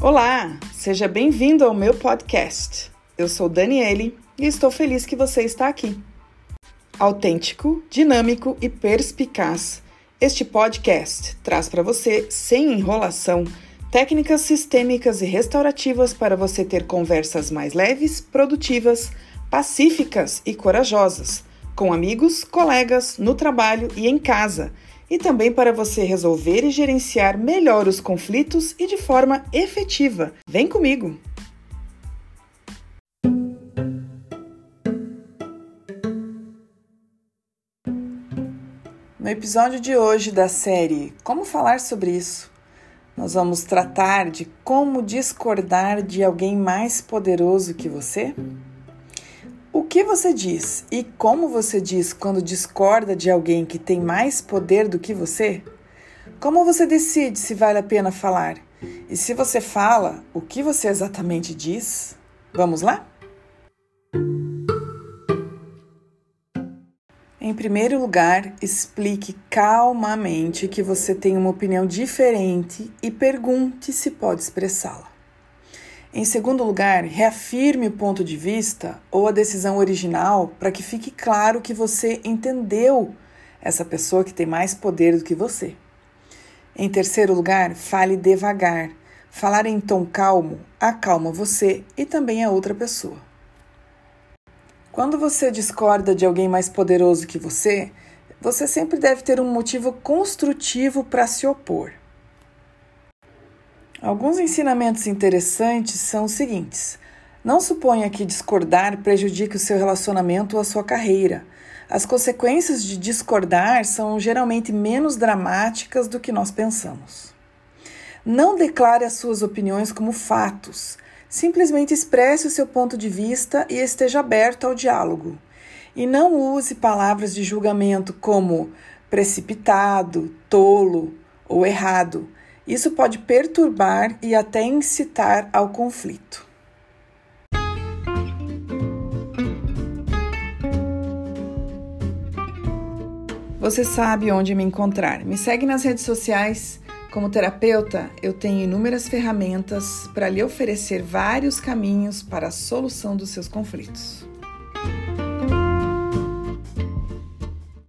Olá, seja bem-vindo ao meu podcast. Eu sou Daniele e estou feliz que você está aqui. Autêntico, dinâmico e perspicaz, este podcast traz para você, sem enrolação, técnicas sistêmicas e restaurativas para você ter conversas mais leves, produtivas, pacíficas e corajosas, com amigos, colegas, no trabalho e em casa e também para você resolver e gerenciar melhor os conflitos e de forma efetiva. Vem comigo! No episódio de hoje da série Como Falar sobre Isso, nós vamos tratar de como discordar de alguém mais poderoso que você. Que você diz e como você diz quando discorda de alguém que tem mais poder do que você? Como você decide se vale a pena falar? E se você fala, o que você exatamente diz? Vamos lá? Em primeiro lugar, explique calmamente que você tem uma opinião diferente e pergunte se pode expressá-la. Em segundo lugar, reafirme o ponto de vista ou a decisão original para que fique claro que você entendeu essa pessoa que tem mais poder do que você. Em terceiro lugar, fale devagar. Falar em tom calmo acalma você e também a outra pessoa. Quando você discorda de alguém mais poderoso que você, você sempre deve ter um motivo construtivo para se opor. Alguns ensinamentos interessantes são os seguintes: não suponha que discordar prejudique o seu relacionamento ou a sua carreira. As consequências de discordar são geralmente menos dramáticas do que nós pensamos. Não declare as suas opiniões como fatos. Simplesmente expresse o seu ponto de vista e esteja aberto ao diálogo. E não use palavras de julgamento como precipitado, tolo ou errado isso pode perturbar e até incitar ao conflito. Você sabe onde me encontrar. Me segue nas redes sociais. Como terapeuta, eu tenho inúmeras ferramentas para lhe oferecer vários caminhos para a solução dos seus conflitos.